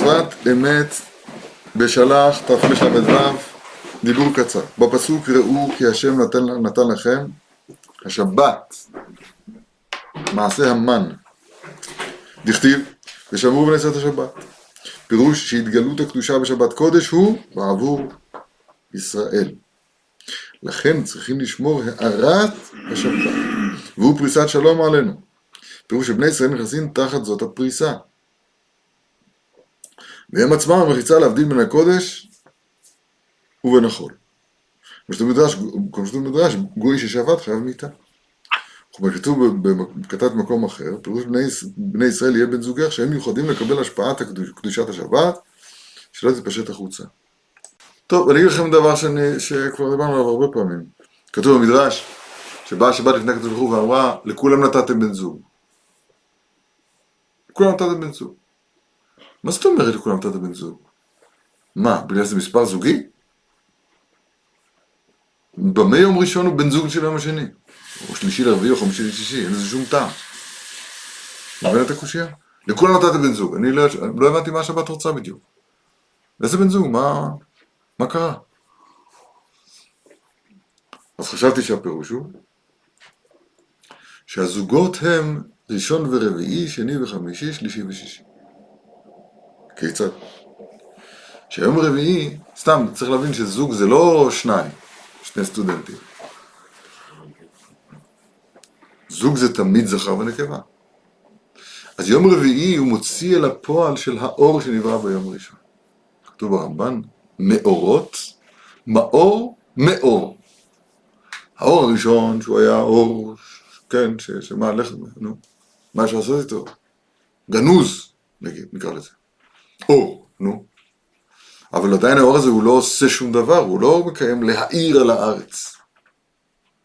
שפת אמת בשלח תרל"ו דיבור קצר. בפסוק ראו כי השם נתן, נתן לכם השבת מעשה המן. דכתיב ושמרו בני את השבת. פירוש שהתגלות הקדושה בשבת קודש הוא בעבור ישראל. לכן צריכים לשמור הארת השבת והוא פריסת שלום עלינו. פירוש שבני ישראל נכנסים תחת זאת הפריסה והם עצמם המחיצה להבדיל בין הקודש ובין החול. כמו שכתוב במדרש, במדרש, גוי ששבת חייב מיתה. כמו כתוב בכתב במקום אחר, פירוש בני, בני ישראל יהיה בן זוגך שהם מיוחדים לקבל השפעת הקדוש, קדושת השבת, שלא תתפשט החוצה. טוב, אני אגיד לכם דבר שאני, שכבר דיברנו עליו הרבה פעמים. כתוב במדרש, שבאה השבת לפני הקדוש ברוך הוא ואמרה, לכולם נתתם בן זוג. לכולם נתתם בן זוג. מה זאת אומרת לכולם נתת בן זוג? מה, בגלל שזה מספר זוגי? במה יום ראשון הוא בן זוג של יום השני? או שלישי לרביעי או חמישי לשישי, אין לזה שום טעם. מבין את הקושייה? לכולם נתת בן זוג, אני לא, לא הבנתי מה השבת רוצה בדיוק. איזה בן זוג? מה, מה קרה? אז חשבתי שהפירוש הוא שהזוגות הם ראשון ורביעי, שני וחמישי, שלישי ושישי. כיצד? שהיום רביעי, סתם, צריך להבין שזוג זה לא שניים, שני סטודנטים. זוג זה תמיד זכר ונקבה. אז יום רביעי הוא מוציא אל הפועל של האור שנברא ביום ראשון. כתוב ברמב"ן, מאורות, מאור, מאור. האור הראשון, שהוא היה אור, כן, שמה, לך, נו, מה אפשר לעשות איתו? גנוז, נגיד, נקרא לזה. אור, נו. אבל עדיין האור הזה הוא לא עושה שום דבר, הוא לא מקיים להאיר על הארץ.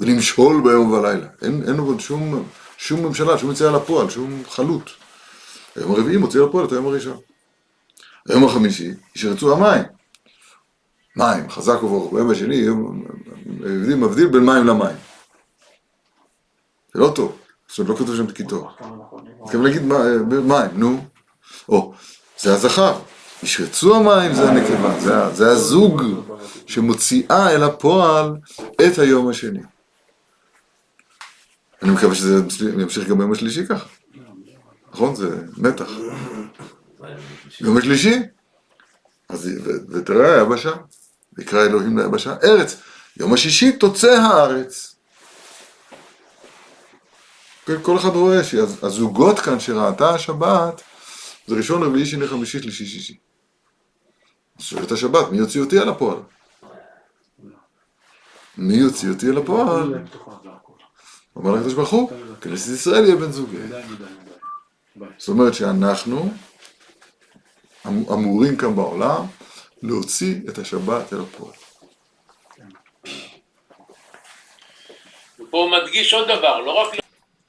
ולמשול ביום ובלילה. אין, אין עוד שום, שום ממשלה, שום יציאה לפועל, שום חלוט. היום הרביעי מוציא לפועל את היום הראשון. היום החמישי, ישרצו המים. מים, חזק וברוך. ביום השני, היהודים מבדיל בין מים למים. זה לא טוב. זאת אומרת, לא כתוב שם תקיטור. מתכוון להגיד מים, נו. או, זה הזכר. ישרצו המים זה הנקבה, זה, זה הזוג שמוציאה אל הפועל את היום השני. אני מקווה שזה ימשיך גם ביום השלישי ככה. נכון? זה מתח. יום השלישי, אז ותראה היבשה, ויקרא אלוהים ליבשה ארץ. יום השישי תוצא הארץ. כל אחד רואה שהזוגות כאן שראתה השבת זה ראשון, רביעי, שני, חמישי, שלישי, שישי. אז שואלת השבת, מי יוציא אותי אל הפועל? מי יוציא אותי אל הפועל? אומר לקדוש ברוך הוא, כנסת ישראל יהיה בן זוגי. זאת אומרת שאנחנו אמורים כאן בעולם להוציא את השבת אל הפועל. פה הוא מדגיש עוד דבר, לא רק...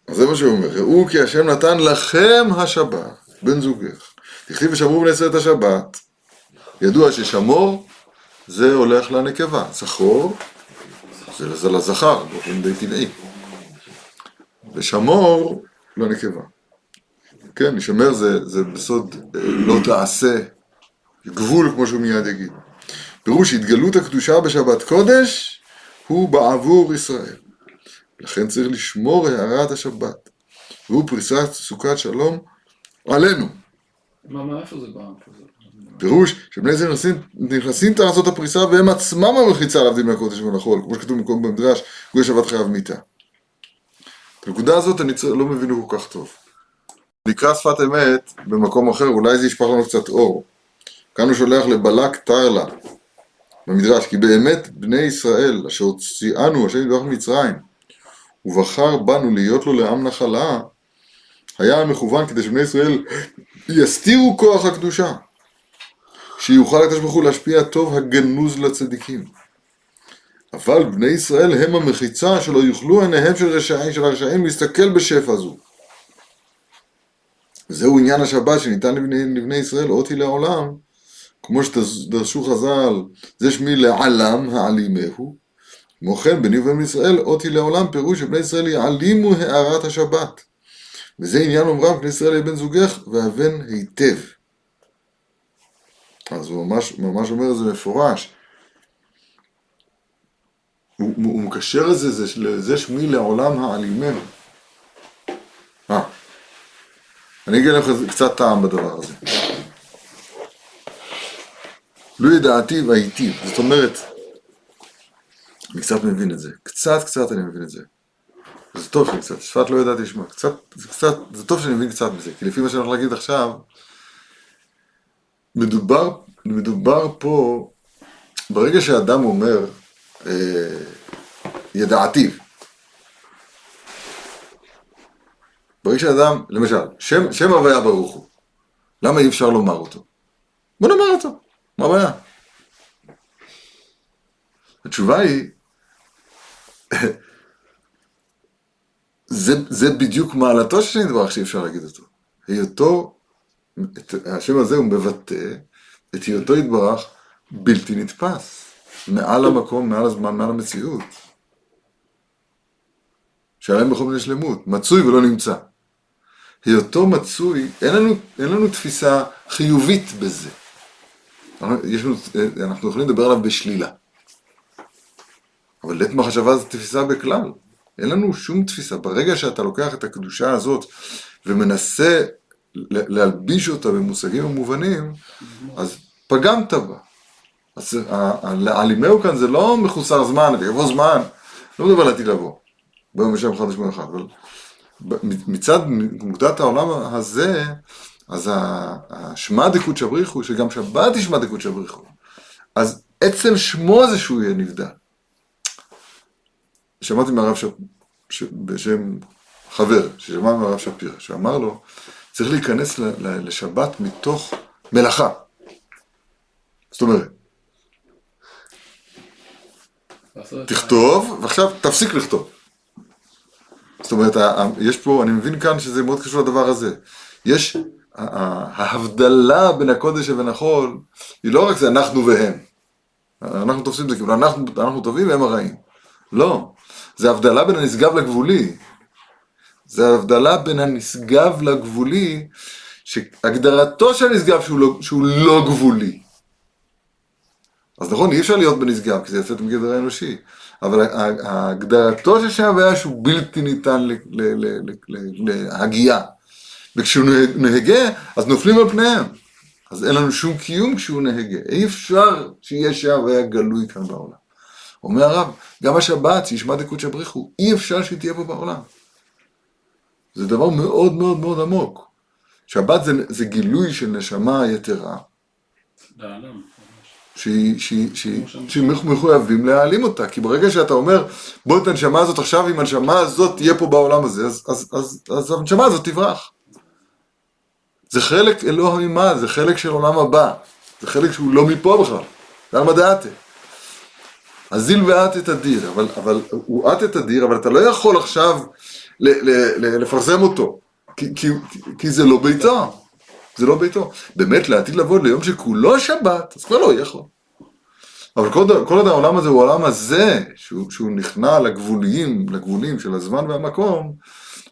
אז זה מה שהוא אומר, ראו כי השם נתן לכם השבת. בן זוגך. תכתיב ושמרו בני את השבת. ידוע ששמור זה הולך לנקבה, זכור זה, לזכר באופן די טבעי. ושמור לנקבה. כן, לשמר זה, זה בסוד לא תעשה, גבול כמו שהוא מיד יגיד. פירוש התגלות הקדושה בשבת קודש הוא בעבור ישראל. לכן צריך לשמור הערת השבת. והוא פריסת סוכת שלום עלינו. מה, מה, איפה זה בא? פירוש שבני ישראל נכנסים, נכנסים תחת הפריסה והם עצמם המחיצה להבדיל מהקודש ולחול, כמו שכתוב במקום במדרש, גוי שבת חייב מיתה. את הנקודה הזאת אני לא מבין כל כך טוב. נקרא שפת אמת במקום אחר, אולי זה ישפך לנו קצת אור. כאן הוא שולח לבלק טרלה במדרש, כי באמת בני ישראל אשר הוציאנו השם יתברך ממצרים ובחר בנו להיות לו לעם נחלה היה מכוון כדי שבני ישראל יסתירו כוח הקדושה, שיוכל הקדוש ברוך הוא להשפיע טוב הגנוז לצדיקים. אבל בני ישראל הם המחיצה שלא יוכלו עיניהם של רשעים, של הרשעים להסתכל בשפע זו. זהו עניין השבת שניתן לבני, לבני ישראל אותי לעולם, כמו שדרשו חז"ל, זה שמי לעלם העלימהו. כמו כן, בני ובן ישראל אותי לעולם פירוש שבני ישראל יעלימו הארת השבת. וזה עניין אומרם, בני ישראל יהיה בן זוגך, ואבן היטב. אז הוא ממש, ממש אומר את זה מפורש. הוא, הוא, מקשר את זה, זה לזה שמי לעולם העלימנו. אה, אני אגיד לכם קצת טעם בדבר הזה. לו ידעתי והייתי, זאת אומרת, אני קצת מבין את זה, קצת קצת אני מבין את זה. זה טוב שאני קצת, שפת לא ידעתי לשמוע, קצת, זה קצת, זה טוב שאני מבין קצת מזה, כי לפי מה שאני הולך להגיד עכשיו, מדובר, מדובר פה, ברגע שאדם אומר, אה, ידעתיו, ברגע שאדם, למשל, שם, שם הוויה ברוך הוא, למה אי אפשר לומר אותו? בוא נאמר אותו, מה הבעיה? התשובה היא, זה, זה בדיוק מעלתו של נדברך שאי אפשר להגיד אותו. היותו, את, השם הזה הוא מבטא את היותו יתברך בלתי נתפס, מעל המקום, מעל הזמן, מעל המציאות. שלם בכל מיני שלמות, מצוי ולא נמצא. היותו מצוי, אין לנו, אין לנו תפיסה חיובית בזה. יש לנו, אנחנו יכולים לדבר עליו בשלילה. אבל לית מחשבה זו תפיסה בכלל. אין לנו שום תפיסה. ברגע שאתה לוקח את הקדושה הזאת ומנסה להלביש אותה במושגים המובנים, אז פגמת בה. אז העלימהו כאן זה לא מחוסר זמן, ויבוא זמן, לא מדבר על עתיד לבוא, ביום בשם אחד ושמונה אחד, אבל מצד נקודת העולם הזה, אז השמע דקות שבריחו, שגם שבת היא שמע דקות שבריחו, אז עצם שמו זה שהוא יהיה נבדל. שמעתי מהרב ש... ש... בשם חבר, ששמע מהרב שפירא, שאמר לו, צריך להיכנס. ל... לשבת מתוך מלאכה. זאת אומרת, תכתוב, ועכשיו תפסיק לכתוב. זאת אומרת, יש פה, אני מבין כאן שזה מאוד קשור לדבר הזה. יש, ההבדלה בין הקודש לבין החול, היא לא רק זה אנחנו והם. אנחנו תופסים את זה כאילו אנחנו, אנחנו טובים והם הרעים. לא, זה הבדלה בין הנשגב לגבולי. זה הבדלה בין הנשגב לגבולי, שהגדרתו של הנשגב שהוא לא, שהוא לא גבולי. אז נכון, אי אפשר להיות בנשגב, כי זה יוצא מגדר האנושי, אבל הגדרתו של שם הוויה שהוא בלתי ניתן להגייה. וכשהוא נהגה, אז נופלים על פניהם. אז אין לנו שום קיום כשהוא נהגה. אי אפשר שיהיה שם הוויה גלוי כאן בעולם. אומר הרב, גם השבת, שישמע דקות שבריחו, אי אפשר שהיא תהיה פה בעולם. זה דבר מאוד מאוד מאוד עמוק. שבת זה, זה גילוי של נשמה יתרה. שמחויבים להעלים אותה, כי ברגע שאתה אומר, בוא את הנשמה הזאת עכשיו, אם הנשמה הזאת תהיה פה בעולם הזה, אז, אז, אז, אז הנשמה הזאת תברח. זה חלק אלוה ממעל, זה חלק של עולם הבא, זה חלק שהוא לא מפה בכלל, זה על מדעתה. אזיל ואת את הדיר, אבל, אבל הוא את את הדיר, אבל אתה לא יכול עכשיו ל, ל, ל, לפרסם אותו, כי, כי, כי זה לא ביתו, זה לא ביתו. באמת לעתיד לבוא ליום שכולו שבת, אז כבר לא יכול. אבל כל, עוד העולם הזה הוא העולם הזה, שהוא, שהוא נכנע לגבוליים, לגבולים של הזמן והמקום,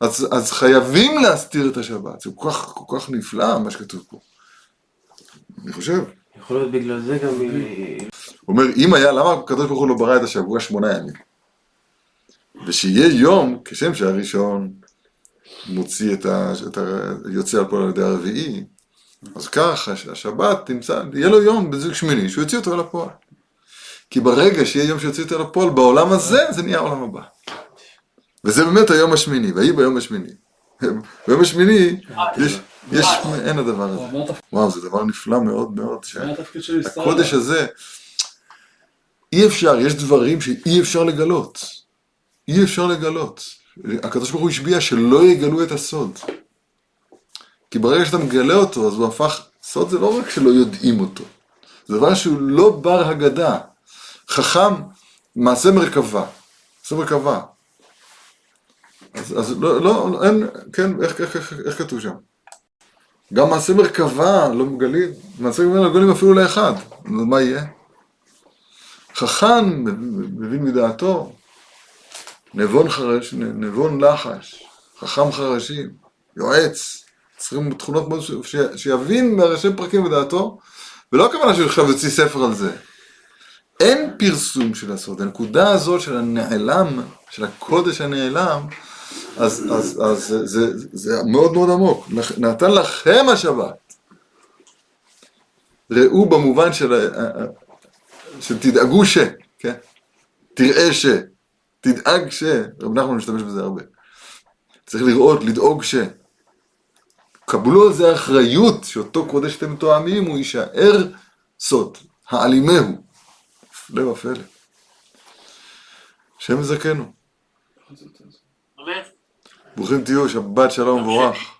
אז, אז חייבים להסתיר את השבת. זה כל כך, כל כך נפלא מה שכתוב פה. אני חושב. יכול להיות בגלל זה גם... הוא אומר, אם היה, למה הקדוש ברוך הוא לא ברא את השבוע שמונה ימים? ושיהיה יום, כשם שהראשון מוציא את ה... את ה יוצא על פועל על ידי הרביעי, אז כך השבת תמצא, יהיה לו יום בזוג שמיני שהוא יוציא אותו על הפועל. כי ברגע שיהיה יום שיוציא אותו על הפועל, בעולם הזה זה נהיה העולם הבא. וזה באמת היום השמיני, ויהי ביום השמיני. ביום השמיני יש, יש, אין הדבר הזה. וואו, זה דבר נפלא מאוד מאוד. הקודש הזה, אי אפשר, יש דברים שאי אפשר לגלות. אי אפשר לגלות. הקדוש ברוך הוא השביע שלא יגלו את הסוד. כי ברגע שאתה מגלה אותו, אז הוא הפך, סוד זה לא רק שלא יודעים אותו, זה דבר שהוא לא בר הגדה. חכם, מעשה מרכבה. מעשה מרכבה. אז, אז לא, לא, אין, כן, איך, איך, איך, איך כתוב שם? גם מעשה מרכבה לא מגלים, מעשה מרכבה לא מגלים אפילו לאחד, אז מה יהיה? חכם מבין מדעתו, נבון חרש, נבון לחש, חכם חרשים, יועץ, צריכים תכונות מאוד, שיבין מהראשי פרקים בדעתו, ולא הכוונה שהוא עכשיו יוציא ספר על זה. אין פרסום של הסוד. הנקודה הזאת של הנעלם, של הקודש הנעלם, אז, אז, אז זה, זה, זה מאוד מאוד עמוק. נתן לכם השבת. ראו במובן של, של תדאגו ש, כן? תראה ש, תדאג ש, רב נחמן משתמש בזה הרבה. צריך לראות, לדאוג ש. קבלו על זה אחריות שאותו קודש שאתם מתואמים הוא יישאר סוד, העלימהו. הפלא ופלא. השם יזכנו. ברוכים תהיו, שבת שלום ומבורך.